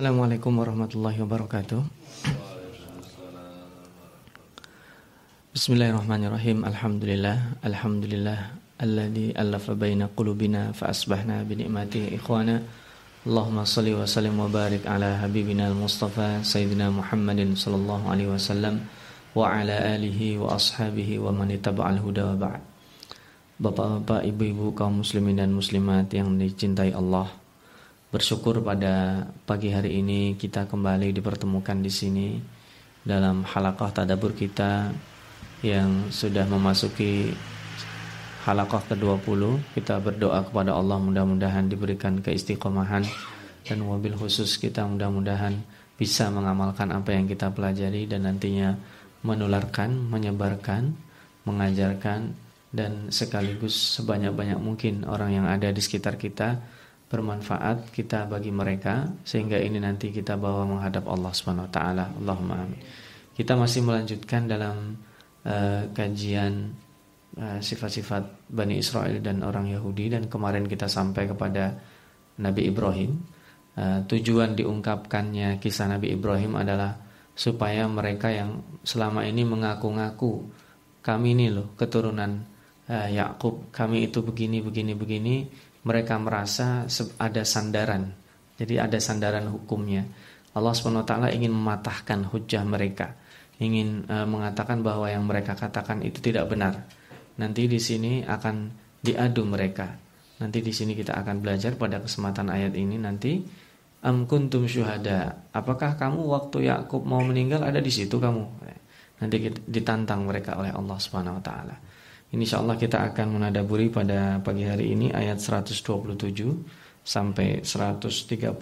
Assalamualaikum warahmatullahi wabarakatuh. Bismillahirrahmanirrahim. Alhamdulillah. Alhamdulillah alladzi allafa baina qulubina fa asbahna bi ni'matihi ikhwana. Allahumma salli wa sallim wa barik ala habibina al-Mustafa sayyidina Muhammadin sallallahu alaihi wasallam wa ala alihi wa ashabihi wa man ittaba'al huda wa ba'd. Bapak-bapak, ibu-ibu kaum muslimin dan muslimat yang dicintai Allah, Bersyukur pada pagi hari ini kita kembali dipertemukan di sini dalam halaqah tadabur kita yang sudah memasuki halaqah ke-20. Kita berdoa kepada Allah mudah-mudahan diberikan keistiqomahan dan mobil khusus kita mudah-mudahan bisa mengamalkan apa yang kita pelajari dan nantinya menularkan, menyebarkan, mengajarkan dan sekaligus sebanyak-banyak mungkin orang yang ada di sekitar kita bermanfaat kita bagi mereka sehingga ini nanti kita bawa menghadap Allah Subhanahu wa taala. Allahumma amin. Kita masih melanjutkan dalam uh, kajian uh, sifat-sifat Bani Israel dan orang Yahudi dan kemarin kita sampai kepada Nabi Ibrahim. Uh, tujuan diungkapkannya kisah Nabi Ibrahim adalah supaya mereka yang selama ini mengaku-ngaku kami ini loh keturunan uh, Yakub, kami itu begini begini begini mereka merasa ada sandaran. Jadi ada sandaran hukumnya. Allah SWT ingin mematahkan hujah mereka. Ingin uh, mengatakan bahwa yang mereka katakan itu tidak benar. Nanti di sini akan diadu mereka. Nanti di sini kita akan belajar pada kesempatan ayat ini nanti am kuntum syuhada. Apakah kamu waktu Yakub mau meninggal ada di situ kamu? Nanti ditantang mereka oleh Allah Subhanahu wa taala. Insya Allah kita akan menadaburi pada pagi hari ini ayat 127 sampai 134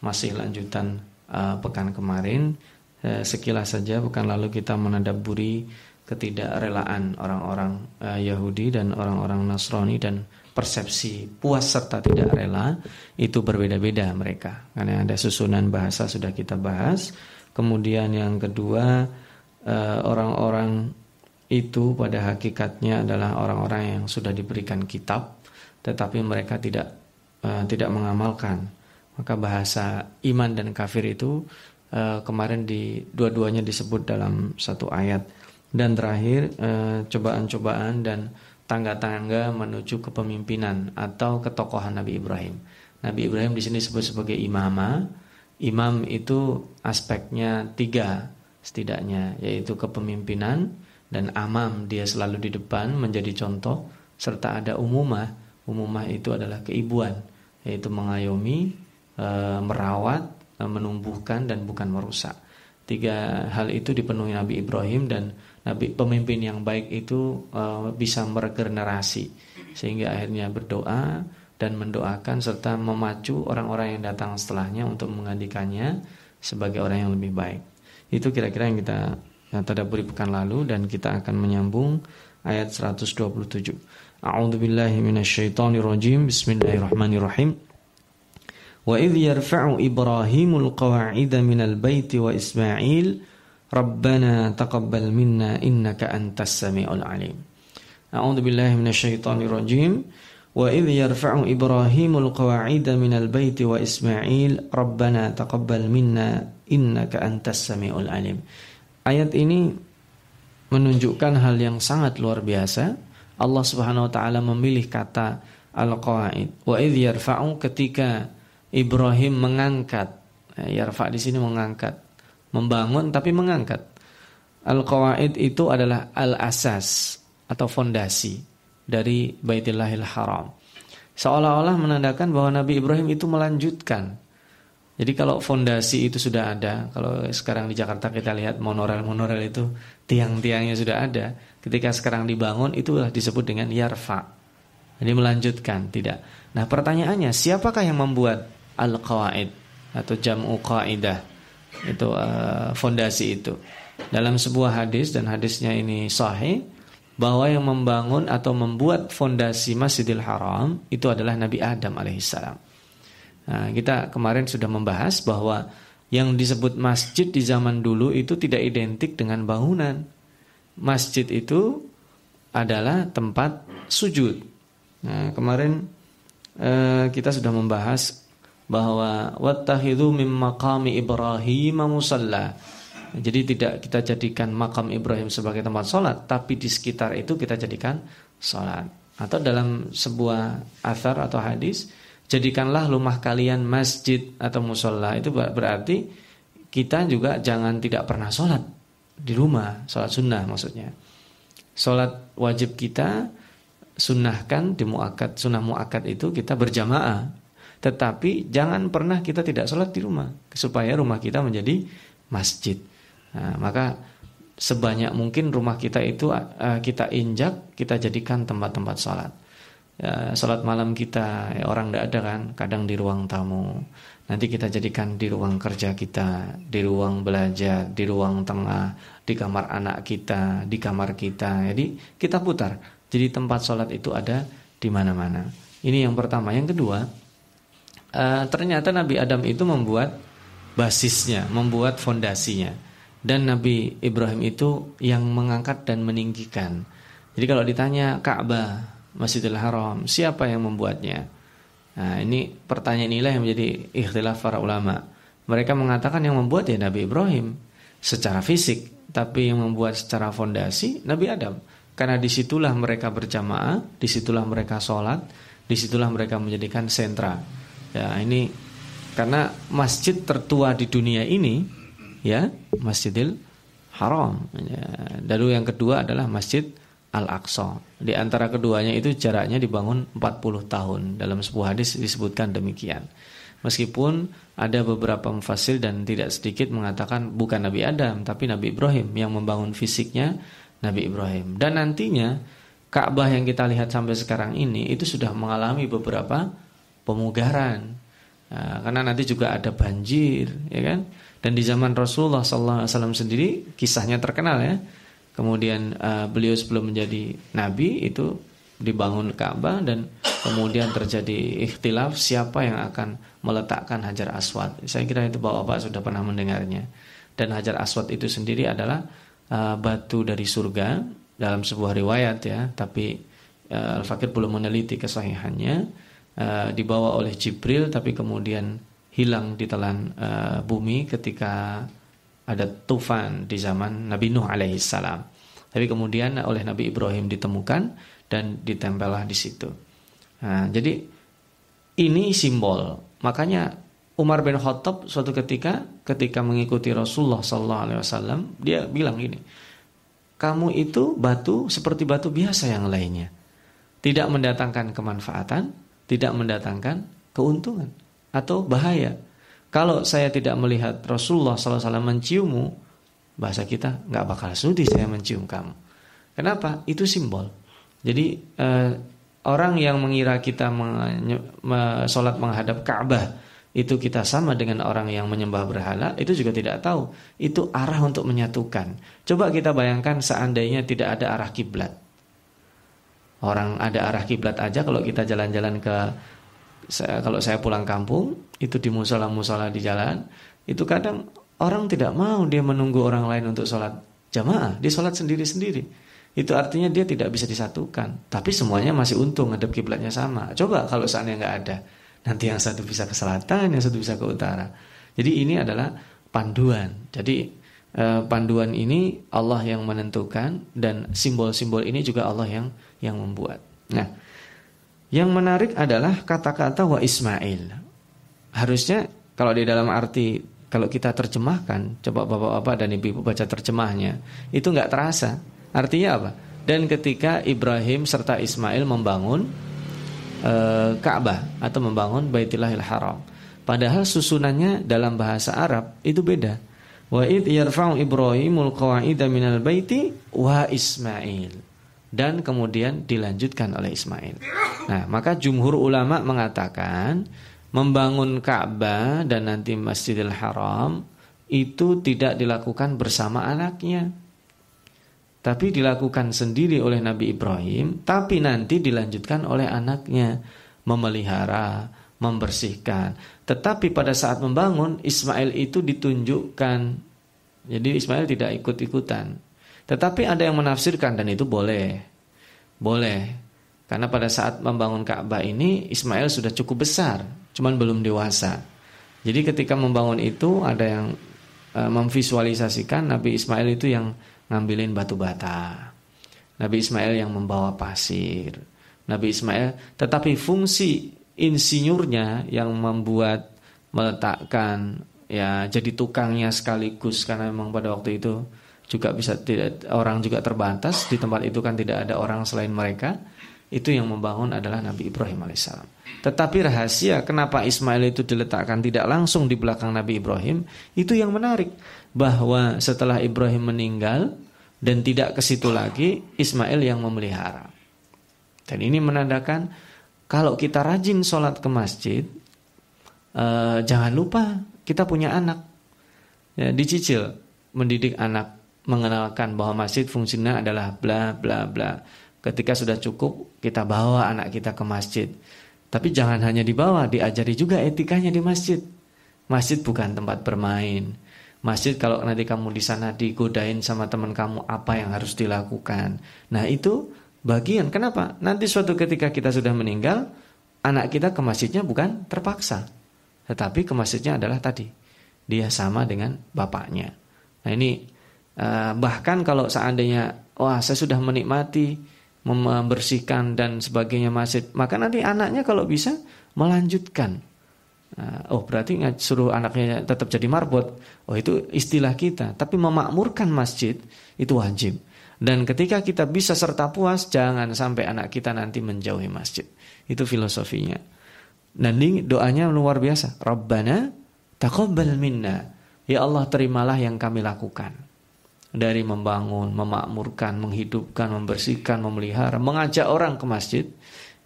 masih lanjutan uh, pekan kemarin. Uh, sekilas saja pekan lalu kita menadaburi ketidakrelaan orang-orang uh, Yahudi dan orang-orang Nasrani dan persepsi puas serta tidak rela itu berbeda-beda mereka. Karena ada susunan bahasa sudah kita bahas. Kemudian yang kedua orang-orang itu pada hakikatnya adalah orang-orang yang sudah diberikan kitab tetapi mereka tidak uh, tidak mengamalkan. Maka bahasa iman dan kafir itu uh, kemarin di dua-duanya disebut dalam satu ayat dan terakhir uh, cobaan-cobaan dan tangga-tangga menuju kepemimpinan atau ketokohan Nabi Ibrahim. Nabi Ibrahim di sini disebut sebagai imama. Imam itu aspeknya tiga setidaknya yaitu kepemimpinan, dan amam dia selalu di depan menjadi contoh serta ada umumah. Umumah itu adalah keibuan yaitu mengayomi e, merawat e, menumbuhkan dan bukan merusak. Tiga hal itu dipenuhi Nabi Ibrahim dan Nabi pemimpin yang baik itu e, bisa meregenerasi. Sehingga akhirnya berdoa dan mendoakan serta memacu orang-orang yang datang setelahnya untuk menggantikannya sebagai orang yang lebih baik. Itu kira-kira yang kita yang tadaburi pekan lalu dan kita akan menyambung ayat 127. A'udzu billahi minasyaitonir rajim. Bismillahirrahmanirrahim. Wa idh yarfa'u Ibrahimul qawa'ida minal baiti wa Ismail Rabbana taqabbal minna innaka antas samiul alim. A'udzu billahi minasyaitonir rajim. Wa idh yarfa'u Ibrahimul qawa'ida minal baiti wa Ismail Rabbana taqabbal minna innaka antas samiul alim. Ayat ini menunjukkan hal yang sangat luar biasa. Allah Subhanahu wa taala memilih kata al-qawaid. Wa idh yarfa'u ketika Ibrahim mengangkat. Ya, yarfa di sini mengangkat. Membangun tapi mengangkat. Al-qawaid itu adalah al-asas atau fondasi dari Baitillahil Haram. Seolah-olah menandakan bahwa Nabi Ibrahim itu melanjutkan jadi kalau fondasi itu sudah ada, kalau sekarang di Jakarta kita lihat monorel-monorel itu tiang-tiangnya sudah ada, ketika sekarang dibangun itulah disebut dengan yarfa. Jadi melanjutkan, tidak. Nah, pertanyaannya, siapakah yang membuat al-qawaid atau jam'u qaidah? Itu uh, fondasi itu. Dalam sebuah hadis dan hadisnya ini sahih bahwa yang membangun atau membuat fondasi Masjidil Haram itu adalah Nabi Adam alaihissalam. Nah, kita kemarin sudah membahas bahwa yang disebut masjid di zaman dulu itu tidak identik dengan bangunan. Masjid itu adalah tempat sujud. Nah, kemarin eh, kita sudah membahas bahwa wattakhidhu mim maqami Ibrahim musalla. Jadi tidak kita jadikan makam Ibrahim sebagai tempat sholat, tapi di sekitar itu kita jadikan sholat. Atau dalam sebuah athar atau hadis, jadikanlah rumah kalian masjid atau musola. Itu berarti kita juga jangan tidak pernah sholat di rumah, sholat sunnah maksudnya. Sholat wajib kita sunnahkan di muakat, sunnah muakat itu kita berjamaah tetapi jangan pernah kita tidak sholat di rumah supaya rumah kita menjadi masjid. Nah, maka sebanyak mungkin rumah kita itu uh, kita injak, kita jadikan tempat-tempat sholat. Ya, sholat malam kita ya, orang tidak ada kan, kadang di ruang tamu. Nanti kita jadikan di ruang kerja kita, di ruang belajar, di ruang tengah, di kamar anak kita, di kamar kita. Jadi kita putar. Jadi tempat sholat itu ada di mana-mana. Ini yang pertama. Yang kedua, uh, ternyata Nabi Adam itu membuat basisnya, membuat fondasinya. Dan Nabi Ibrahim itu yang mengangkat dan meninggikan. Jadi kalau ditanya Ka'bah, Masjidil Haram, siapa yang membuatnya? Nah, ini pertanyaan inilah yang menjadi ikhtilaf para ulama. Mereka mengatakan yang membuat ya Nabi Ibrahim secara fisik, tapi yang membuat secara fondasi Nabi Adam. Karena di situlah mereka berjamaah, di situlah mereka sholat, di situlah mereka menjadikan sentra Ya, ini karena masjid tertua di dunia ini ya, Masjidil Haram. Ya, lalu yang kedua adalah Masjid Al-Aqsa. Di antara keduanya itu jaraknya dibangun 40 tahun. Dalam sebuah hadis disebutkan demikian. Meskipun ada beberapa mufasil dan tidak sedikit mengatakan bukan Nabi Adam tapi Nabi Ibrahim yang membangun fisiknya Nabi Ibrahim. Dan nantinya Ka'bah yang kita lihat sampai sekarang ini itu sudah mengalami beberapa pemugaran. Nah, karena nanti juga ada banjir, ya kan? Dan di zaman Rasulullah SAW sendiri kisahnya terkenal ya. Kemudian uh, beliau sebelum menjadi nabi itu dibangun Ka'bah dan kemudian terjadi ikhtilaf siapa yang akan meletakkan Hajar Aswad. Saya kira itu Bapak-bapak sudah pernah mendengarnya. Dan Hajar Aswad itu sendiri adalah uh, batu dari surga dalam sebuah riwayat ya, tapi uh, Al-Fakir belum meneliti kesahihannya uh, dibawa oleh Jibril tapi kemudian hilang di telan uh, bumi ketika ada tufan di zaman Nabi Nuh alaihi salam. Tapi kemudian oleh Nabi Ibrahim ditemukan dan ditempellah di situ. Nah, jadi ini simbol. Makanya Umar bin Khattab suatu ketika ketika mengikuti Rasulullah sallallahu alaihi wasallam, dia bilang gini, "Kamu itu batu seperti batu biasa yang lainnya. Tidak mendatangkan kemanfaatan, tidak mendatangkan keuntungan atau bahaya. Kalau saya tidak melihat Rasulullah SAW menciummu, bahasa kita nggak bakal sudi saya mencium kamu. Kenapa? Itu simbol. Jadi eh, orang yang mengira kita sholat menghadap Ka'bah itu kita sama dengan orang yang menyembah berhala itu juga tidak tahu itu arah untuk menyatukan. Coba kita bayangkan seandainya tidak ada arah kiblat. Orang ada arah kiblat aja kalau kita jalan-jalan ke saya, kalau saya pulang kampung itu di musola-musola di jalan itu kadang orang tidak mau dia menunggu orang lain untuk sholat jamaah. Dia sholat sendiri-sendiri. Itu artinya dia tidak bisa disatukan. Tapi semuanya masih untung ngadep kiblatnya sama. Coba kalau seandainya nggak ada. Nanti yang satu bisa ke selatan yang satu bisa ke utara. Jadi ini adalah panduan. Jadi eh, panduan ini Allah yang menentukan dan simbol-simbol ini juga Allah yang yang membuat. Nah, yang menarik adalah kata-kata wa Ismail. Harusnya kalau di dalam arti kalau kita terjemahkan, coba bapak-bapak dan ibu-ibu baca terjemahnya, itu nggak terasa. Artinya apa? Dan ketika Ibrahim serta Ismail membangun e, Ka'bah atau membangun Baitillahil Haram. Padahal susunannya dalam bahasa Arab itu beda. Wa id yarfa'u Ibrahimul qawa'ida minal baiti wa Ismail dan kemudian dilanjutkan oleh Ismail. Nah, maka jumhur ulama mengatakan membangun Ka'bah dan nanti Masjidil Haram itu tidak dilakukan bersama anaknya. Tapi dilakukan sendiri oleh Nabi Ibrahim, tapi nanti dilanjutkan oleh anaknya memelihara, membersihkan. Tetapi pada saat membangun Ismail itu ditunjukkan. Jadi Ismail tidak ikut-ikutan. Tetapi ada yang menafsirkan dan itu boleh. Boleh. Karena pada saat membangun Ka'bah ini Ismail sudah cukup besar, cuman belum dewasa. Jadi ketika membangun itu ada yang e, memvisualisasikan Nabi Ismail itu yang ngambilin batu bata. Nabi Ismail yang membawa pasir. Nabi Ismail tetapi fungsi insinyurnya yang membuat meletakkan ya jadi tukangnya sekaligus karena memang pada waktu itu juga bisa tidak orang juga terbatas di tempat itu kan tidak ada orang selain mereka itu yang membangun adalah Nabi Ibrahim alaihissalam. Tetapi rahasia kenapa Ismail itu diletakkan tidak langsung di belakang Nabi Ibrahim itu yang menarik bahwa setelah Ibrahim meninggal dan tidak ke situ lagi Ismail yang memelihara. Dan ini menandakan kalau kita rajin sholat ke masjid eh, jangan lupa kita punya anak ya, dicicil mendidik anak mengenalkan bahwa masjid fungsinya adalah bla bla bla Ketika sudah cukup, kita bawa anak kita ke masjid. Tapi jangan hanya dibawa, diajari juga etikanya di masjid. Masjid bukan tempat bermain. Masjid kalau nanti kamu di sana digodain sama teman kamu apa yang harus dilakukan. Nah itu bagian kenapa? Nanti suatu ketika kita sudah meninggal, anak kita ke masjidnya bukan terpaksa. Tetapi ke masjidnya adalah tadi. Dia sama dengan bapaknya. Nah ini eh, bahkan kalau seandainya, wah saya sudah menikmati membersihkan dan sebagainya masjid, maka nanti anaknya kalau bisa melanjutkan. Nah, oh berarti suruh anaknya tetap jadi marbot. Oh itu istilah kita. Tapi memakmurkan masjid itu wajib. Dan ketika kita bisa serta puas, jangan sampai anak kita nanti menjauhi masjid. Itu filosofinya. Dan doanya luar biasa. Rabbana taqabbal minna. Ya Allah terimalah yang kami lakukan dari membangun, memakmurkan, menghidupkan, membersihkan, memelihara, mengajak orang ke masjid,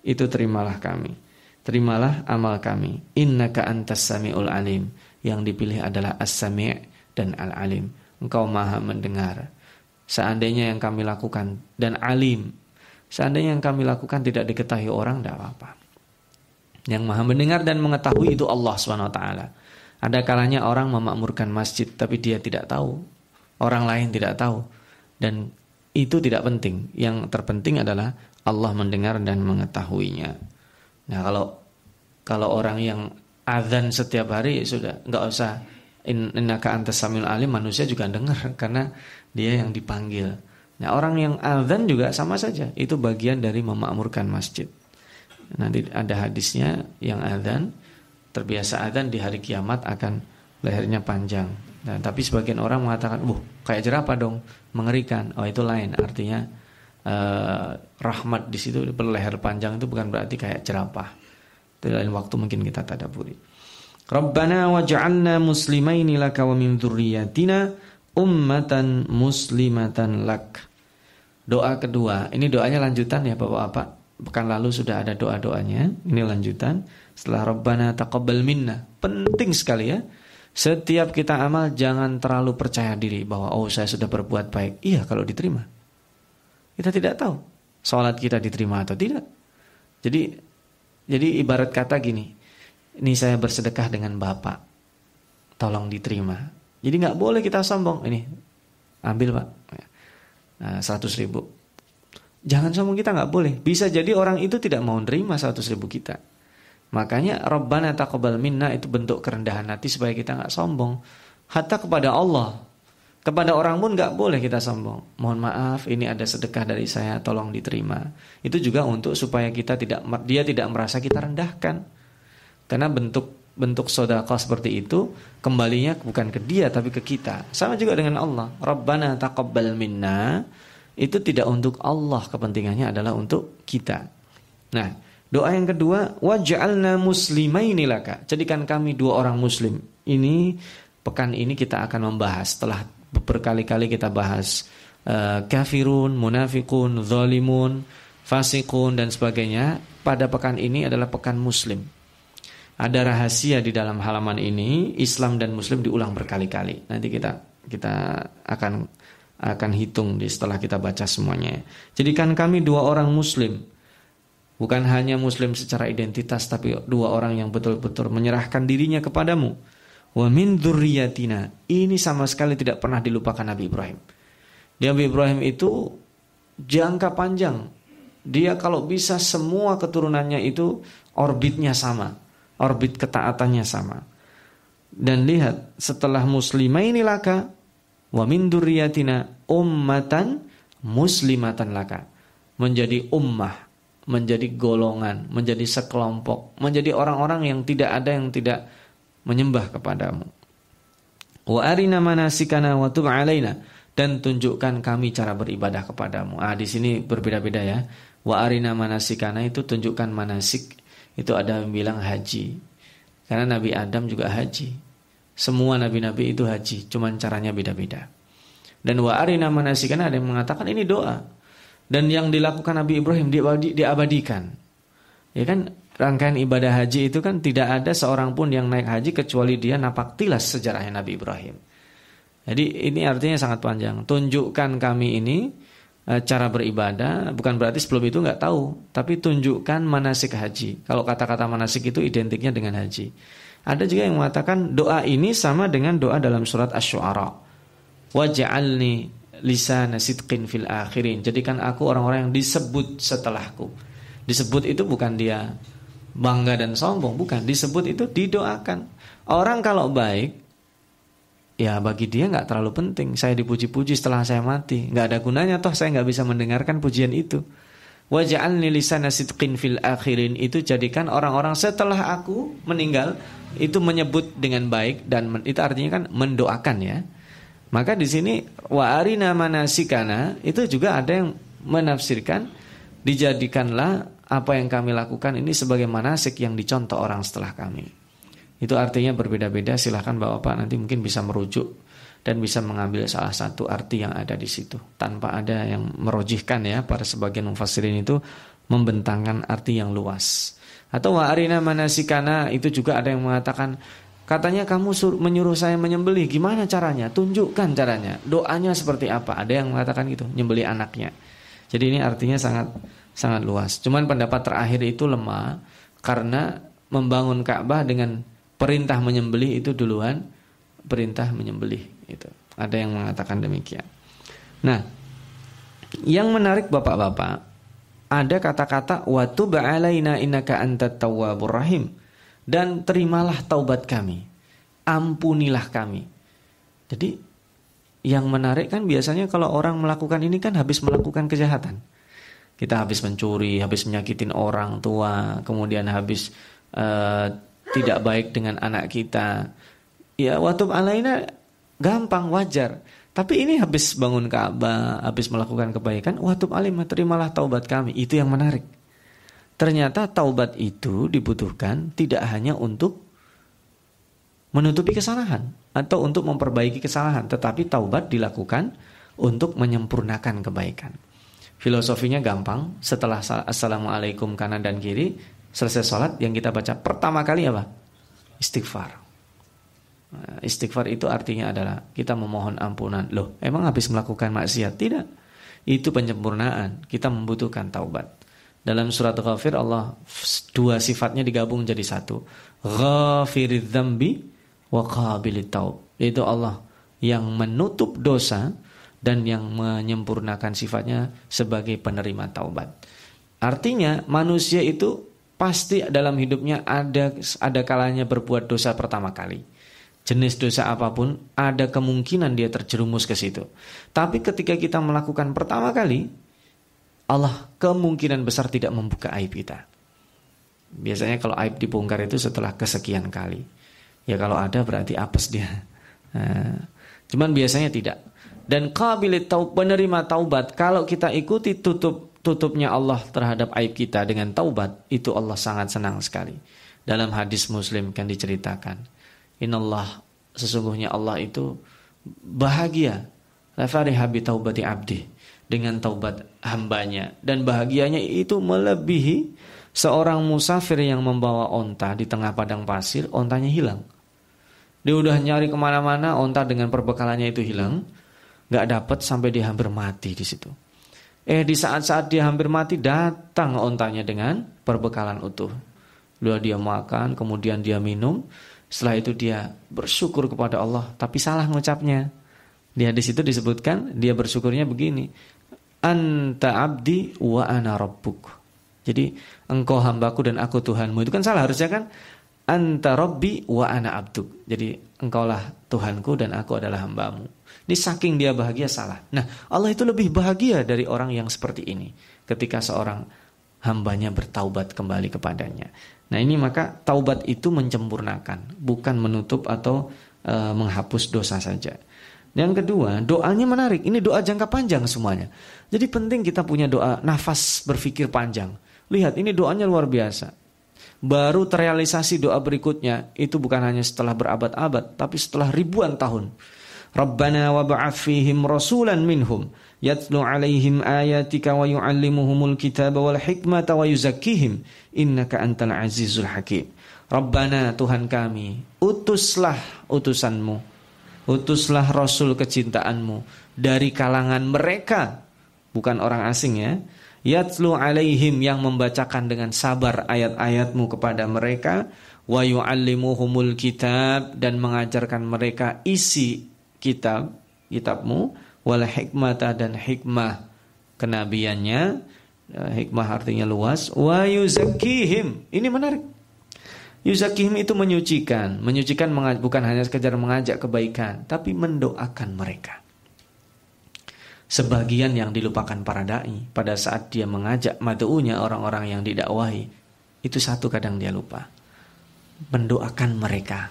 itu terimalah kami. Terimalah amal kami. Innaka antas sami'ul alim. Yang dipilih adalah as-sami' dan al-alim. Engkau maha mendengar. Seandainya yang kami lakukan dan alim. Seandainya yang kami lakukan tidak diketahui orang, tidak apa-apa. Yang maha mendengar dan mengetahui itu Allah SWT. Ada kalanya orang memakmurkan masjid tapi dia tidak tahu orang lain tidak tahu dan itu tidak penting. Yang terpenting adalah Allah mendengar dan mengetahuinya. Nah, kalau kalau orang yang azan setiap hari ya sudah nggak usah innaka antas samil alim manusia juga dengar karena dia yang dipanggil. Nah, orang yang azan juga sama saja, itu bagian dari memakmurkan masjid. Nanti ada hadisnya yang azan terbiasa azan di hari kiamat akan lehernya panjang. Nah, tapi sebagian orang mengatakan, "Wah, kayak jerapah dong, mengerikan." Oh, itu lain. Artinya uh, rahmat di situ berleher panjang itu bukan berarti kayak jerapah. Itu lain waktu mungkin kita tadaburi. Rabbana waj'alna muslimaini laka wa min dzurriyyatina ummatan muslimatan lak. Doa kedua, ini doanya lanjutan ya Bapak-bapak. Pekan lalu sudah ada doa-doanya, ini lanjutan. Setelah Rabbana taqabbal minna. Penting sekali ya setiap kita amal jangan terlalu percaya diri bahwa oh saya sudah berbuat baik. Iya kalau diterima. Kita tidak tahu sholat kita diterima atau tidak. Jadi jadi ibarat kata gini, ini saya bersedekah dengan bapak, tolong diterima. Jadi nggak boleh kita sombong. Ini ambil pak, nah, 100 ribu. Jangan sombong kita nggak boleh. Bisa jadi orang itu tidak mau nerima 100 ribu kita. Makanya Rabbana taqabbal minna itu bentuk kerendahan hati supaya kita nggak sombong. Hatta kepada Allah. Kepada orang pun nggak boleh kita sombong. Mohon maaf, ini ada sedekah dari saya, tolong diterima. Itu juga untuk supaya kita tidak dia tidak merasa kita rendahkan. Karena bentuk bentuk sodako seperti itu kembalinya bukan ke dia tapi ke kita. Sama juga dengan Allah. Rabbana taqabbal minna itu tidak untuk Allah kepentingannya adalah untuk kita. Nah, Doa yang kedua, waj'alna muslimaini laka. Jadikan kami dua orang muslim. Ini pekan ini kita akan membahas setelah berkali-kali kita bahas uh, kafirun, munafikun, zalimun, fasikun dan sebagainya. Pada pekan ini adalah pekan muslim. Ada rahasia di dalam halaman ini, Islam dan muslim diulang berkali-kali. Nanti kita kita akan akan hitung di setelah kita baca semuanya. Jadikan kami dua orang muslim Bukan hanya muslim secara identitas tapi dua orang yang betul-betul menyerahkan dirinya kepadamu. Wa min dzurriyyatina. Ini sama sekali tidak pernah dilupakan Nabi Ibrahim. Nabi Ibrahim itu jangka panjang dia kalau bisa semua keturunannya itu orbitnya sama, orbit ketaatannya sama. Dan lihat setelah muslimah ini laka wa min durriyatina ummatan muslimatan laka. Menjadi ummah, menjadi golongan, menjadi sekelompok, menjadi orang-orang yang tidak ada yang tidak menyembah kepadamu. Wa arina manasikana wa tub alaina dan tunjukkan kami cara beribadah kepadamu. Ah di sini berbeda-beda ya. Wa arina manasikana itu tunjukkan manasik. Itu ada yang bilang haji. Karena Nabi Adam juga haji. Semua nabi-nabi itu haji, cuman caranya beda-beda. Dan wa arina manasikana ada yang mengatakan ini doa. Dan yang dilakukan Nabi Ibrahim diabadikan. Ya kan rangkaian ibadah haji itu kan tidak ada seorang pun yang naik haji kecuali dia napak tilas sejarahnya Nabi Ibrahim. Jadi ini artinya sangat panjang. Tunjukkan kami ini e, cara beribadah, bukan berarti sebelum itu nggak tahu, tapi tunjukkan manasik haji. Kalau kata-kata manasik itu identiknya dengan haji. Ada juga yang mengatakan doa ini sama dengan doa dalam surat Asy-Syu'ara. Waj'alni lisana sidqin fil akhirin. Jadikan aku orang-orang yang disebut setelahku. Disebut itu bukan dia bangga dan sombong, bukan. Disebut itu didoakan. Orang kalau baik ya bagi dia nggak terlalu penting. Saya dipuji-puji setelah saya mati, nggak ada gunanya toh saya nggak bisa mendengarkan pujian itu. Waj'alni lisana sidqin fil akhirin itu jadikan orang-orang setelah aku meninggal itu menyebut dengan baik dan itu artinya kan mendoakan ya. Maka di sini wa arina manasikana itu juga ada yang menafsirkan dijadikanlah apa yang kami lakukan ini sebagai manasik yang dicontoh orang setelah kami. Itu artinya berbeda-beda. Silahkan Bapak nanti mungkin bisa merujuk dan bisa mengambil salah satu arti yang ada di situ tanpa ada yang merojihkan ya para sebagian mufassirin itu membentangkan arti yang luas. Atau wa arina manasikana itu juga ada yang mengatakan katanya kamu menyuruh saya menyembelih gimana caranya? Tunjukkan caranya. Doanya seperti apa? Ada yang mengatakan gitu, nyembelih anaknya. Jadi ini artinya sangat sangat luas. Cuman pendapat terakhir itu lemah karena membangun Ka'bah dengan perintah menyembelih itu duluan perintah menyembelih itu. Ada yang mengatakan demikian. Nah, yang menarik Bapak-bapak, ada kata-kata wa tub alaina innaka antat tawwabur rahim dan terimalah taubat kami. Ampunilah kami. Jadi yang menarik kan biasanya kalau orang melakukan ini kan habis melakukan kejahatan. Kita habis mencuri, habis menyakitin orang tua, kemudian habis uh, tidak baik dengan anak kita. Ya, waktu alaina gampang wajar. Tapi ini habis bangun Ka'bah, habis melakukan kebaikan, waktu alim terimalah taubat kami. Itu yang menarik. Ternyata taubat itu dibutuhkan tidak hanya untuk menutupi kesalahan atau untuk memperbaiki kesalahan, tetapi taubat dilakukan untuk menyempurnakan kebaikan. Filosofinya gampang, setelah assalamualaikum kanan dan kiri, selesai sholat yang kita baca pertama kali apa? Istighfar. Nah, istighfar itu artinya adalah kita memohon ampunan. Loh, emang habis melakukan maksiat? Tidak. Itu penyempurnaan. Kita membutuhkan taubat. Dalam surat Ghafir Allah dua sifatnya digabung jadi satu. Ghafiridz dzambi wa taub. Allah yang menutup dosa dan yang menyempurnakan sifatnya sebagai penerima taubat. Artinya manusia itu pasti dalam hidupnya ada ada kalanya berbuat dosa pertama kali. Jenis dosa apa pun ada kemungkinan dia terjerumus ke situ. Tapi ketika kita melakukan pertama kali, Allah kemungkinan besar tidak membuka aib kita. Biasanya kalau aib dibongkar itu setelah kesekian kali. Ya kalau ada berarti apes dia. Nah, cuman biasanya tidak. Dan kabilit tau penerima taubat kalau kita ikuti tutup tutupnya Allah terhadap aib kita dengan taubat, itu Allah sangat senang sekali. Dalam hadis Muslim kan diceritakan, Inallah sesungguhnya Allah itu bahagia lafariha bi taubati abdi dengan taubat hambanya dan bahagianya itu melebihi seorang musafir yang membawa onta di tengah padang pasir, ontanya hilang. Dia udah nyari ke mana-mana, onta dengan perbekalannya itu hilang, nggak dapat sampai dia hampir mati di situ. Eh di saat-saat dia hampir mati datang ontanya dengan perbekalan utuh. Lalu dia makan, kemudian dia minum. Setelah itu dia bersyukur kepada Allah, tapi salah ngucapnya. Di hadis itu disebutkan dia bersyukurnya begini. Anta abdi wa ana rabbuk. Jadi engkau hambaku dan aku Tuhanmu. Itu kan salah harusnya kan anta rabbi wa ana abduk. Jadi engkaulah Tuhanku dan aku adalah hambamu. Ini saking dia bahagia salah. Nah, Allah itu lebih bahagia dari orang yang seperti ini ketika seorang hambanya bertaubat kembali kepadanya. Nah, ini maka taubat itu mencempurnakan, bukan menutup atau e, menghapus dosa saja. Yang kedua, doanya menarik. Ini doa jangka panjang semuanya. Jadi penting kita punya doa nafas berpikir panjang. Lihat, ini doanya luar biasa. Baru terrealisasi doa berikutnya itu bukan hanya setelah berabad-abad, tapi setelah ribuan tahun. Rabbana wa ba'ath fihim rasulan minhum yatlu alaihim ayatika wa yu'allimuhumul kitaba wal hikmata wa yuzakkihim innaka antal azizul hakim. Rabbana Tuhan kami, utuslah utusanmu. Utuslah rasul kecintaanmu dari kalangan mereka, bukan orang asing ya. Yatlu alaihim yang membacakan dengan sabar ayat-ayatmu kepada mereka. Wa yu'allimuhumul kitab dan mengajarkan mereka isi kitab kitabmu. Wal hikmata dan hikmah kenabiannya. Eh, hikmah artinya luas. Wa yuzakkihim. Ini menarik yuzakkihim itu menyucikan. Menyucikan bukan hanya sekedar mengajak kebaikan tapi mendoakan mereka. Sebagian yang dilupakan para dai pada saat dia mengajak madu'unya orang-orang yang didakwahi itu satu kadang dia lupa. Mendoakan mereka.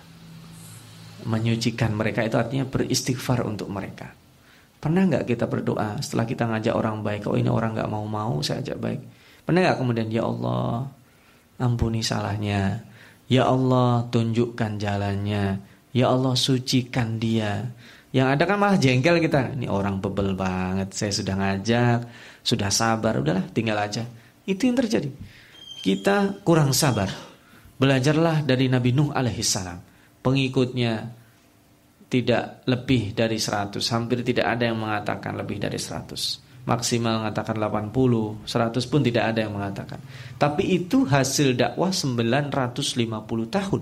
Menyucikan mereka itu artinya beristighfar untuk mereka. Pernah nggak kita berdoa setelah kita ngajak orang baik? Oh ini orang nggak mau mau saya ajak baik. Pernah nggak kemudian ya Allah ampuni salahnya ya Allah tunjukkan jalannya ya Allah sucikan dia yang ada kan malah jengkel kita. Ini orang bebel banget. Saya sudah ngajak, sudah sabar, udahlah tinggal aja. Itu yang terjadi. Kita kurang sabar. Belajarlah dari Nabi Nuh alaihissalam. Pengikutnya tidak lebih dari 100. Hampir tidak ada yang mengatakan lebih dari 100. Maksimal mengatakan 80, 100 pun tidak ada yang mengatakan. Tapi itu hasil dakwah 950 tahun.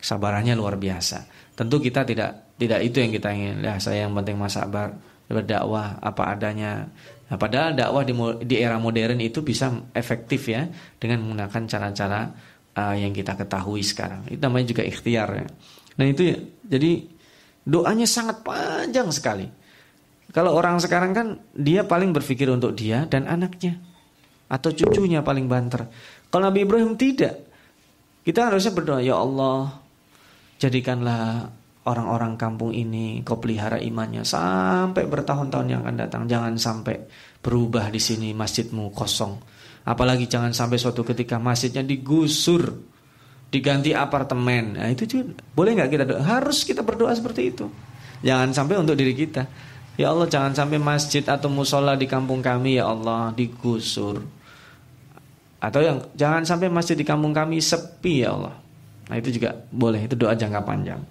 Kesabarannya luar biasa. Tentu kita tidak tidak itu yang kita ingin. Ya, saya yang penting masa bar berdakwah apa adanya. Nah, padahal dakwah di, di era modern itu bisa efektif ya dengan menggunakan cara-cara uh, yang kita ketahui sekarang. Itu namanya juga ikhtiar ya. Nah itu ya. Jadi doanya sangat panjang sekali. Kalau orang sekarang kan dia paling berpikir untuk dia dan anaknya atau cucunya paling banter. Kalau Nabi Ibrahim tidak. Kita harusnya berdoa, ya Allah, jadikanlah orang-orang kampung ini kau pelihara imannya sampai bertahun-tahun yang akan datang. Jangan sampai berubah di sini masjidmu kosong. Apalagi jangan sampai suatu ketika masjidnya digusur, diganti apartemen. Nah itu juga boleh nggak kita doa? Harus kita berdoa seperti itu. Jangan sampai untuk diri kita. Ya Allah jangan sampai masjid atau musola di kampung kami ya Allah digusur. Atau yang jangan sampai masjid di kampung kami sepi ya Allah. Nah itu juga boleh itu doa jangka panjang.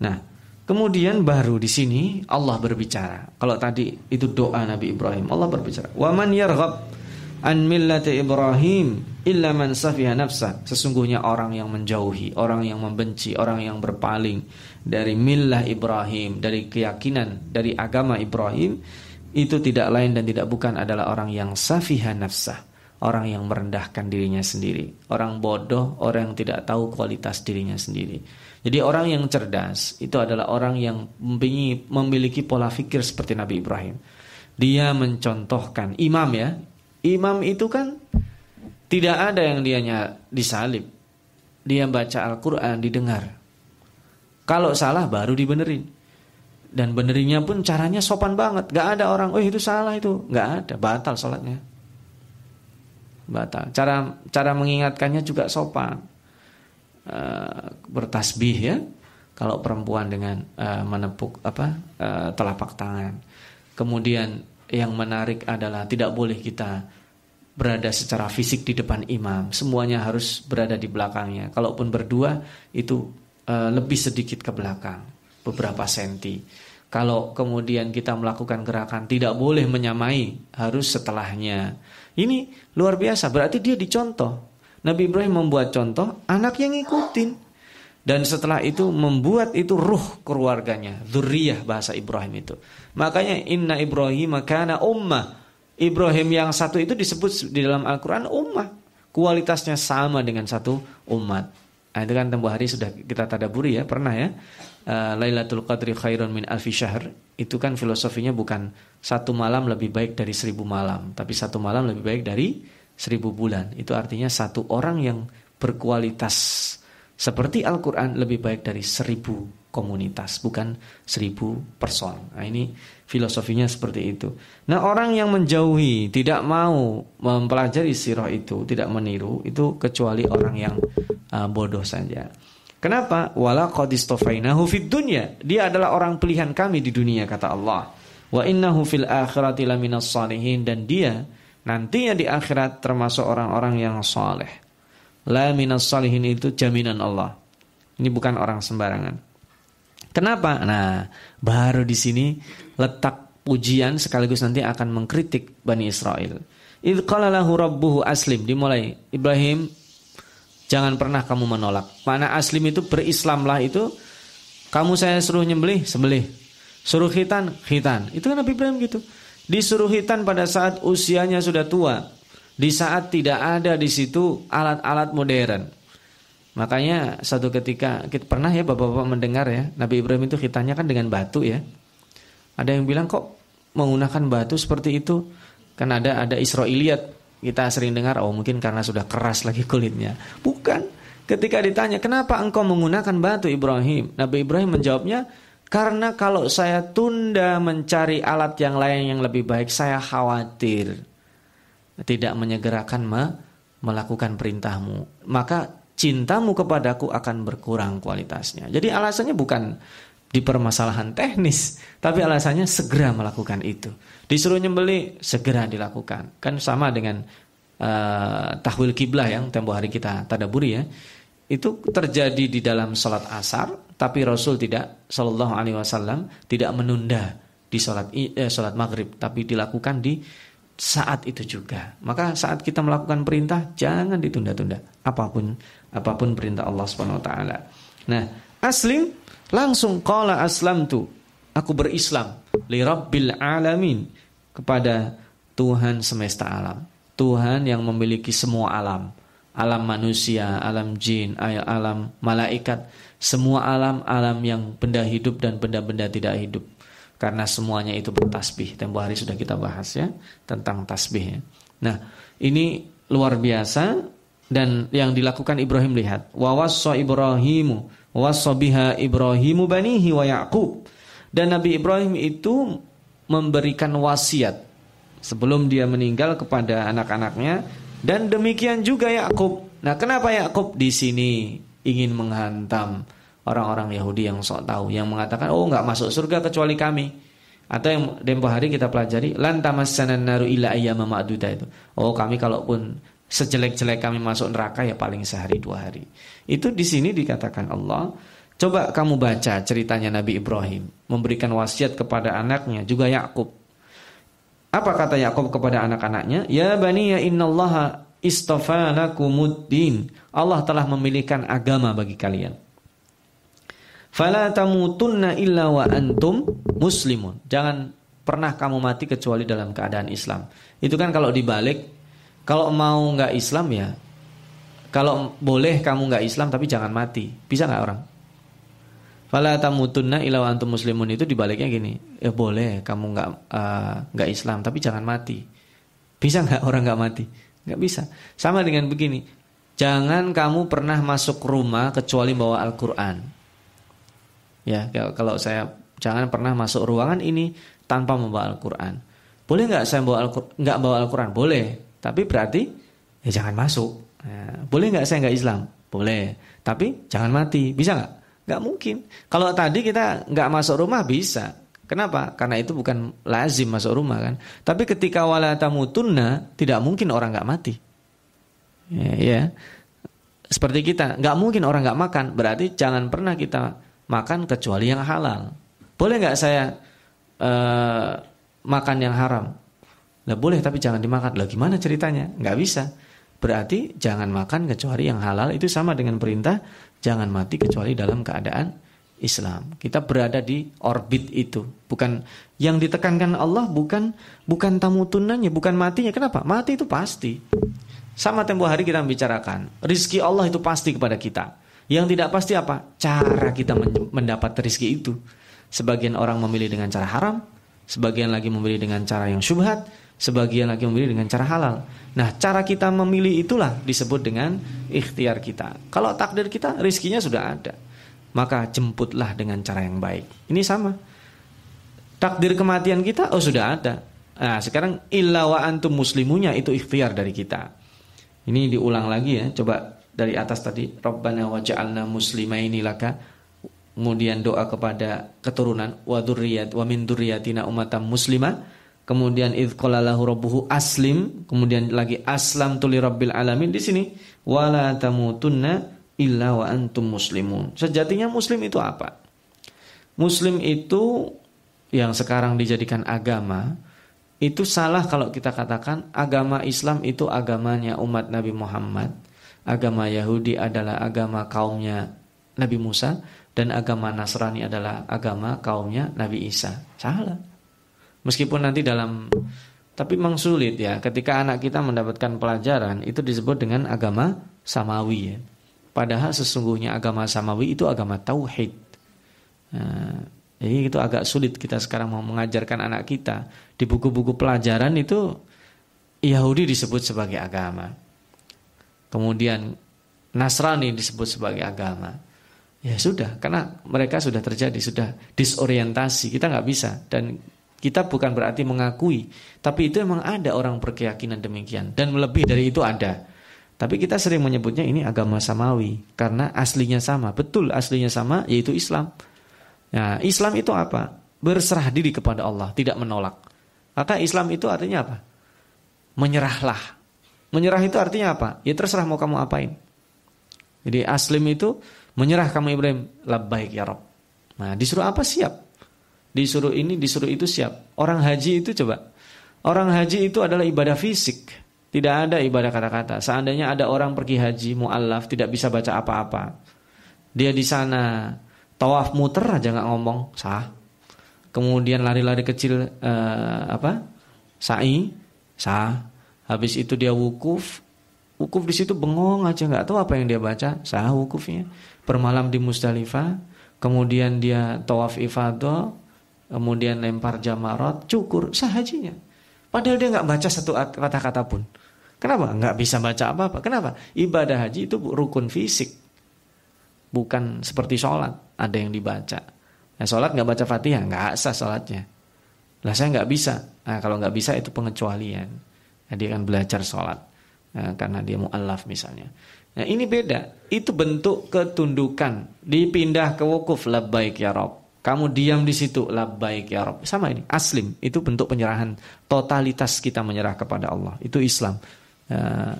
Nah, kemudian baru di sini Allah berbicara. Kalau tadi itu doa Nabi Ibrahim, Allah berbicara. Wa man yarghab an millati Ibrahim illa man safiha nafsa. Sesungguhnya orang yang menjauhi, orang yang membenci, orang yang berpaling dari millah Ibrahim, dari keyakinan, dari agama Ibrahim itu tidak lain dan tidak bukan adalah orang yang safiha nafsa, orang yang merendahkan dirinya sendiri, orang bodoh, orang yang tidak tahu kualitas dirinya sendiri. Jadi orang yang cerdas itu adalah orang yang memiliki pola pikir seperti Nabi Ibrahim. Dia mencontohkan imam ya. Imam itu kan tidak ada yang dianya disalib. Dia baca Al-Qur'an didengar. Kalau salah baru dibenerin. Dan benerinnya pun caranya sopan banget. Gak ada orang, oh itu salah itu. Gak ada, batal sholatnya. Batal. Cara cara mengingatkannya juga sopan uh, bertasbih ya kalau perempuan dengan uh, menepuk apa uh, telapak tangan kemudian yang menarik adalah tidak boleh kita berada secara fisik di depan imam. Semuanya harus berada di belakangnya. Kalaupun berdua itu uh, lebih sedikit ke belakang beberapa senti. Kalau kemudian kita melakukan gerakan tidak boleh menyamai harus setelahnya. Ini luar biasa berarti dia dicontoh. Nabi Ibrahim membuat contoh, anak yang ngikutin. Dan setelah itu membuat itu ruh keluarganya, zuriyah bahasa Ibrahim itu. Makanya inna Ibrahim kana ummah. Ibrahim yang satu itu disebut di dalam Al-Qur'an ummah. Kualitasnya sama dengan satu umat. Nah, itu kan tempo hari sudah kita tadaburi ya, pernah ya. Uh, Lailatul Qadri khairun min alfi syahr. Itu kan filosofinya bukan satu malam lebih baik dari seribu malam, tapi satu malam lebih baik dari seribu bulan. Itu artinya satu orang yang berkualitas seperti Al-Quran lebih baik dari seribu komunitas, bukan seribu person. Nah ini filosofinya seperti itu. Nah orang yang menjauhi, tidak mau mempelajari sirah itu, tidak meniru, itu kecuali orang yang uh, bodoh saja. Kenapa? Wala qadistofainahu fid dunya. Dia adalah orang pilihan kami di dunia kata Allah. Wa innahu fil akhirati laminas salihin dan dia nantinya di akhirat termasuk orang-orang yang saleh. La minas salihin itu jaminan Allah. Ini bukan orang sembarangan. Kenapa? Nah, baru di sini letak pujian sekaligus nanti akan mengkritik Bani Israel. Idh qala lahu rabbuhu aslim. Dimulai. Ibrahim, jangan pernah kamu menolak. Mana aslim itu berislamlah itu. Kamu saya suruh nyembelih, sembelih. Suruh khitan, khitan. Itu kan Nabi Ibrahim gitu. Disuruh khitan pada saat usianya sudah tua di saat tidak ada di situ alat-alat modern. Makanya satu ketika kita pernah ya bapak-bapak mendengar ya Nabi Ibrahim itu khitannya kan dengan batu ya. Ada yang bilang kok menggunakan batu seperti itu? Kan ada ada Israiliyat kita sering dengar oh mungkin karena sudah keras lagi kulitnya. Bukan. Ketika ditanya kenapa engkau menggunakan batu Ibrahim? Nabi Ibrahim menjawabnya karena kalau saya tunda mencari alat yang lain yang lebih baik saya khawatir tidak menyegerakan me melakukan perintahmu, maka cintamu kepadaku akan berkurang kualitasnya. Jadi alasannya bukan di permasalahan teknis, tapi alasannya segera melakukan itu. Disuruh nyembeli, segera dilakukan. Kan sama dengan uh, tahwil kiblah yang tempo hari kita tadaburi ya. Itu terjadi di dalam salat asar, tapi Rasul tidak Shallallahu Alaihi Wasallam tidak menunda di salat eh, salat maghrib, tapi dilakukan di saat itu juga. Maka saat kita melakukan perintah jangan ditunda-tunda apa pun apa pun perintah Allah Subhanahu wa taala. Nah, aslim langsung qala aslamtu. Aku berislam li rabbil alamin kepada Tuhan semesta alam. Tuhan yang memiliki semua alam. Alam manusia, alam jin, alam malaikat, semua alam, alam yang benda hidup dan benda-benda tidak hidup karena semuanya itu bertasbih. Tempo hari sudah kita bahas ya tentang tasbih ya. Nah, ini luar biasa dan yang dilakukan Ibrahim lihat wa wassa Ibrahimu wassa biha Ibrahimu banihi wa Yaqub. Dan Nabi Ibrahim itu memberikan wasiat sebelum dia meninggal kepada anak-anaknya dan demikian juga Yakub. Nah, kenapa Yakub di sini ingin menghantam orang-orang Yahudi yang sok tahu yang mengatakan oh nggak masuk surga kecuali kami. Atau yang tempo hari kita pelajari lantamasanan naru ila ayyama itu. Oh kami kalaupun sejelek-jelek kami masuk neraka ya paling sehari dua hari. Itu di sini dikatakan Allah. Coba kamu baca ceritanya Nabi Ibrahim. Memberikan wasiat kepada anaknya juga Yakub. Apa kata Yakub kepada anak-anaknya? Ya bani ya innallaha istafalakumuddin Allah telah memilihkan agama bagi kalian Fala tamutunna illa wa antum muslimun. Jangan pernah kamu mati kecuali dalam keadaan Islam. Itu kan kalau dibalik, kalau mau nggak Islam ya, kalau boleh kamu nggak Islam tapi jangan mati. Bisa nggak orang? Fala tamutunna illa wa antum muslimun itu dibaliknya gini. Ya boleh kamu nggak uh, nggak Islam tapi jangan mati. Bisa nggak orang nggak mati? Nggak bisa. Sama dengan begini. Jangan kamu pernah masuk rumah kecuali bawa Al-Quran. Ya, kalau saya jangan pernah masuk ruangan ini tanpa membawa Al-Qur'an. Boleh nggak saya bawa Al-Qur'an? Nggak bawa Al-Qur'an? Boleh. Tapi berarti ya jangan masuk. Ya, boleh nggak saya nggak Islam? Boleh. Tapi jangan mati. Bisa nggak? Nggak mungkin. Kalau tadi kita nggak masuk rumah bisa. Kenapa? Karena itu bukan lazim masuk rumah kan. Tapi ketika wala tamutunna tidak mungkin orang nggak mati. Ya, ya. Seperti kita, nggak mungkin orang nggak makan. Berarti jangan pernah kita makan kecuali yang halal. Boleh nggak saya uh, makan yang haram? Nah boleh tapi jangan dimakan. Lah gimana ceritanya? Nggak bisa. Berarti jangan makan kecuali yang halal itu sama dengan perintah jangan mati kecuali dalam keadaan Islam. Kita berada di orbit itu. Bukan yang ditekankan Allah bukan bukan tamu tunanya, bukan matinya. Kenapa? Mati itu pasti. Sama tempo hari kita membicarakan, rizki Allah itu pasti kepada kita. Yang tidak pasti apa? Cara kita mendapat rizki itu. Sebagian orang memilih dengan cara haram, sebagian lagi memilih dengan cara yang syubhat, sebagian lagi memilih dengan cara halal. Nah, cara kita memilih itulah disebut dengan ikhtiar kita. Kalau takdir kita, rizkinya sudah ada. Maka jemputlah dengan cara yang baik. Ini sama. Takdir kematian kita, oh sudah ada. Nah, sekarang illa wa antum muslimunya itu ikhtiar dari kita. Ini diulang lagi ya. Coba dari atas tadi. Rabbana wa ja'alna muslimaini laka. Kemudian doa kepada keturunan. Wa, durriyat, wa min durriyatina umatam muslimah kemudian id qalalahu rabbuhu aslim, kemudian lagi aslam tuli rabbil alamin di sini wala tamutunna illa wa antum muslimun. Sejatinya muslim itu apa? Muslim itu yang sekarang dijadikan agama itu salah kalau kita katakan agama Islam itu agamanya umat Nabi Muhammad, agama Yahudi adalah agama kaumnya Nabi Musa dan agama Nasrani adalah agama kaumnya Nabi Isa. Salah. Meskipun nanti dalam tapi memang sulit ya ketika anak kita mendapatkan pelajaran itu disebut dengan agama samawi ya. Padahal sesungguhnya agama samawi itu agama tauhid. Nah, jadi itu agak sulit kita sekarang mau mengajarkan anak kita di buku-buku pelajaran itu Yahudi disebut sebagai agama. Kemudian Nasrani disebut sebagai agama. Ya sudah, karena mereka sudah terjadi, sudah disorientasi. Kita nggak bisa dan kita bukan berarti mengakui, tapi itu memang ada orang berkeyakinan demikian dan lebih dari itu ada. Tapi kita sering menyebutnya ini agama samawi karena aslinya sama. Betul aslinya sama yaitu Islam. Nah, Islam itu apa? Berserah diri kepada Allah, tidak menolak. Maka Islam itu artinya apa? Menyerahlah. Menyerah itu artinya apa? Ya terserah mau kamu apain. Jadi aslim itu menyerah kamu Ibrahim, labbaik ya Rob. Nah, disuruh apa siap? disuruh ini, disuruh itu siap. Orang haji itu coba. Orang haji itu adalah ibadah fisik. Tidak ada ibadah kata-kata. Seandainya ada orang pergi haji mu'allaf tidak bisa baca apa-apa. Dia di sana tawaf muter aja nggak ngomong, sah. Kemudian lari-lari kecil uh, apa? Sa'i, sah. Habis itu dia wukuf, wukuf di situ bengong aja nggak tahu apa yang dia baca, sah wukufnya. Bermalam di Musdalifah, kemudian dia tawaf ifadah, kemudian lempar jamarot, cukur, sah hajinya. Padahal dia nggak baca satu kata-kata pun. Kenapa? Nggak bisa baca apa-apa. Kenapa? Ibadah haji itu rukun fisik. Bukan seperti sholat. Ada yang dibaca. Nah, sholat nggak baca fatihah, nggak sah sholatnya. Lah saya nggak bisa. Nah, kalau nggak bisa itu pengecualian. Nah, dia akan belajar sholat. Nah, karena dia mu'allaf misalnya. Nah ini beda. Itu bentuk ketundukan. Dipindah ke wukuf. Labbaik ya Rob. Kamu diam di situ, labbaik ya Rabb. Sama ini, aslim. Itu bentuk penyerahan. Totalitas kita menyerah kepada Allah. Itu Islam. Uh,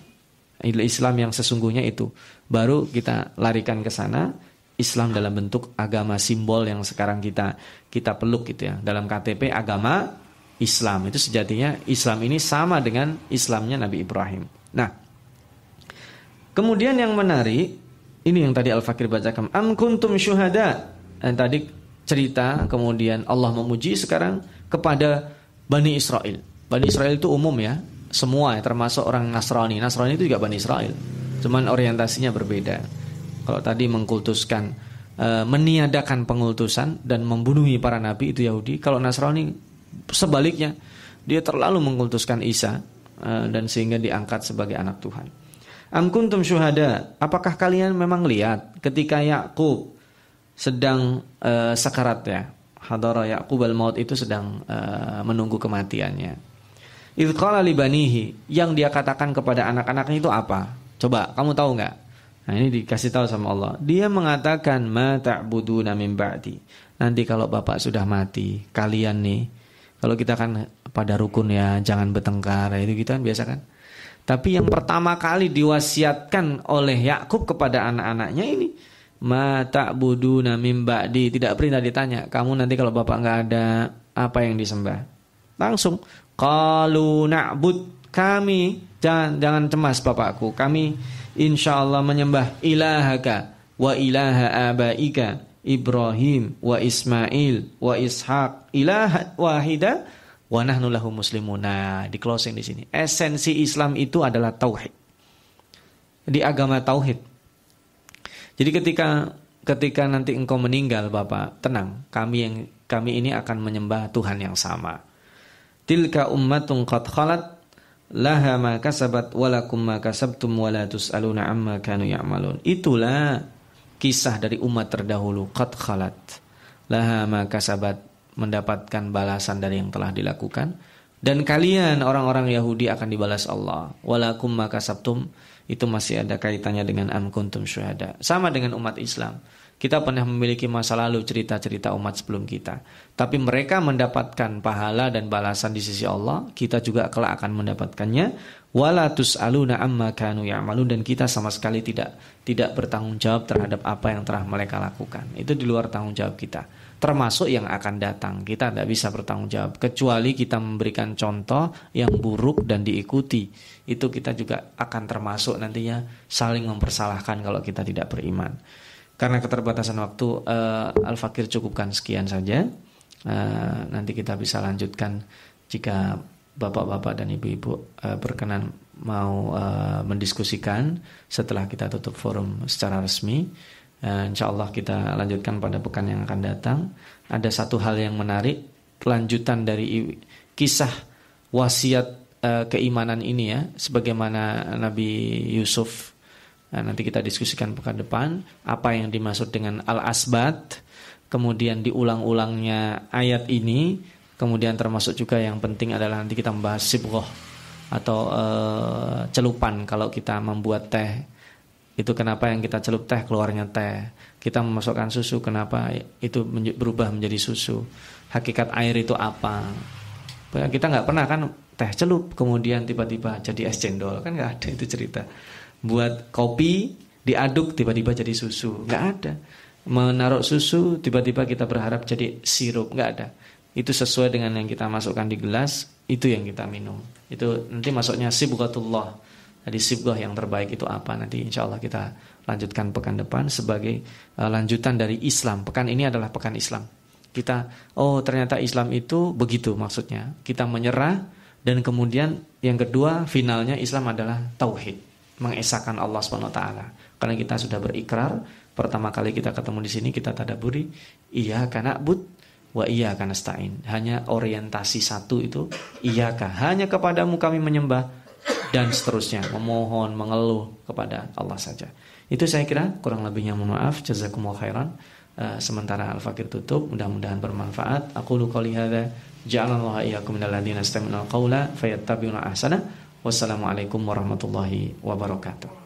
Islam yang sesungguhnya itu. Baru kita larikan ke sana. Islam dalam bentuk agama simbol yang sekarang kita kita peluk gitu ya. Dalam KTP agama Islam. Itu sejatinya Islam ini sama dengan Islamnya Nabi Ibrahim. Nah, kemudian yang menarik ini yang tadi Al Fakir bacakan. Am kuntum syuhada. Dan tadi cerita kemudian Allah memuji sekarang kepada Bani Israel. Bani Israel itu umum ya, semua ya, termasuk orang Nasrani. Nasrani itu juga Bani Israel. Cuman orientasinya berbeda. Kalau tadi mengkultuskan e, meniadakan pengultusan dan membunuhi para nabi itu Yahudi, kalau Nasrani sebaliknya dia terlalu mengkultuskan Isa e, dan sehingga diangkat sebagai anak Tuhan. Am kuntum syuhada, apakah kalian memang lihat ketika Yakub sedang uh, sekarat ya. Hadara Yaqub al-maut itu sedang uh, menunggu kematiannya. Idh qala libanihi yang dia katakan kepada anak-anaknya itu apa? Coba kamu tahu nggak? Nah, ini dikasih tahu sama Allah. Dia mengatakan ma ta'buduna min ba'di. Nanti kalau Bapak sudah mati, kalian nih kalau kita kan pada rukun ya jangan bertengkar itu kita kan biasa kan. Tapi yang pertama kali diwasiatkan oleh Yakub kepada anak-anaknya ini ma ta'buduna min ba'di tidak pernah ditanya kamu nanti kalau bapak nggak ada apa yang disembah langsung qalu na'bud kami Jangan jangan cemas bapakku. Kami insya Allah menyembah ilahaka wa ilaha abaika Ibrahim wa Ismail wa Ishaq ilaha wahida wa nahnu lahu. Nah, di closing di sini. Esensi Islam itu adalah tauhid. Di agama tauhid. Jadi ketika ketika nanti engkau meninggal Bapak, tenang, kami yang kami ini akan menyembah Tuhan yang sama. Tilka ummatun qad khalat laha ma kasabat walakum ma kasabtum wa la tusaluna amma kanu ya'malun. Itulah kisah dari umat terdahulu qad khalat laha ma kasabat mendapatkan balasan dari yang telah dilakukan dan kalian orang-orang Yahudi akan dibalas Allah walakum ma kasabtum itu masih ada kaitannya dengan am kuntum syuhada sama dengan umat Islam kita pernah memiliki masa lalu cerita-cerita umat sebelum kita. Tapi mereka mendapatkan pahala dan balasan di sisi Allah. Kita juga kelak akan mendapatkannya. Walatus aluna amma kanu ya'malun. Dan kita sama sekali tidak tidak bertanggung jawab terhadap apa yang telah mereka lakukan. Itu di luar tanggung jawab kita. Termasuk yang akan datang. Kita tidak bisa bertanggung jawab. Kecuali kita memberikan contoh yang buruk dan diikuti. Itu kita juga akan termasuk nantinya saling mempersalahkan kalau kita tidak beriman. Karena keterbatasan waktu uh, Al-Fakir cukupkan sekian saja. Uh, nanti kita bisa lanjutkan jika bapak-bapak dan ibu-ibu uh, berkenan mau uh, mendiskusikan setelah kita tutup forum secara resmi. Uh, insya Allah kita lanjutkan pada pekan yang akan datang. Ada satu hal yang menarik, kelanjutan dari kisah wasiat keimanan ini ya, sebagaimana Nabi Yusuf Nah, nanti kita diskusikan pekan depan apa yang dimaksud dengan al-asbat, kemudian diulang-ulangnya ayat ini, kemudian termasuk juga yang penting adalah nanti kita membahas sibroh atau uh, celupan kalau kita membuat teh. Itu kenapa yang kita celup teh keluarnya teh. Kita memasukkan susu kenapa itu berubah menjadi susu. Hakikat air itu apa? Kita nggak pernah kan teh celup kemudian tiba-tiba jadi es cendol kan nggak ada itu cerita buat kopi diaduk tiba-tiba jadi susu nggak ada menaruh susu tiba-tiba kita berharap jadi sirup nggak ada itu sesuai dengan yang kita masukkan di gelas itu yang kita minum. Itu nanti masuknya sibghatullah. Jadi sibgah yang terbaik itu apa? Nanti insya Allah kita lanjutkan pekan depan sebagai uh, lanjutan dari Islam. Pekan ini adalah pekan Islam. Kita oh ternyata Islam itu begitu maksudnya. Kita menyerah dan kemudian yang kedua finalnya Islam adalah tauhid. Mengesahkan Allah taala. Karena kita sudah berikrar, pertama kali kita ketemu di sini kita tadaburi, iya karena but wa iya karena. Hanya orientasi satu itu iya kah hanya kepadamu kami menyembah dan seterusnya memohon mengeluh kepada Allah saja. Itu saya kira kurang lebihnya mohon maaf jazakumullah khairan. Uh, sementara Al-Fakir tutup mudah-mudahan bermanfaat. Aku qouli hadza ja'alallahu iyyakum minal ladzina istami'una al-qaula fayattabi'una ahsana. Wassalamualaikum warahmatullahi wabarakatuh.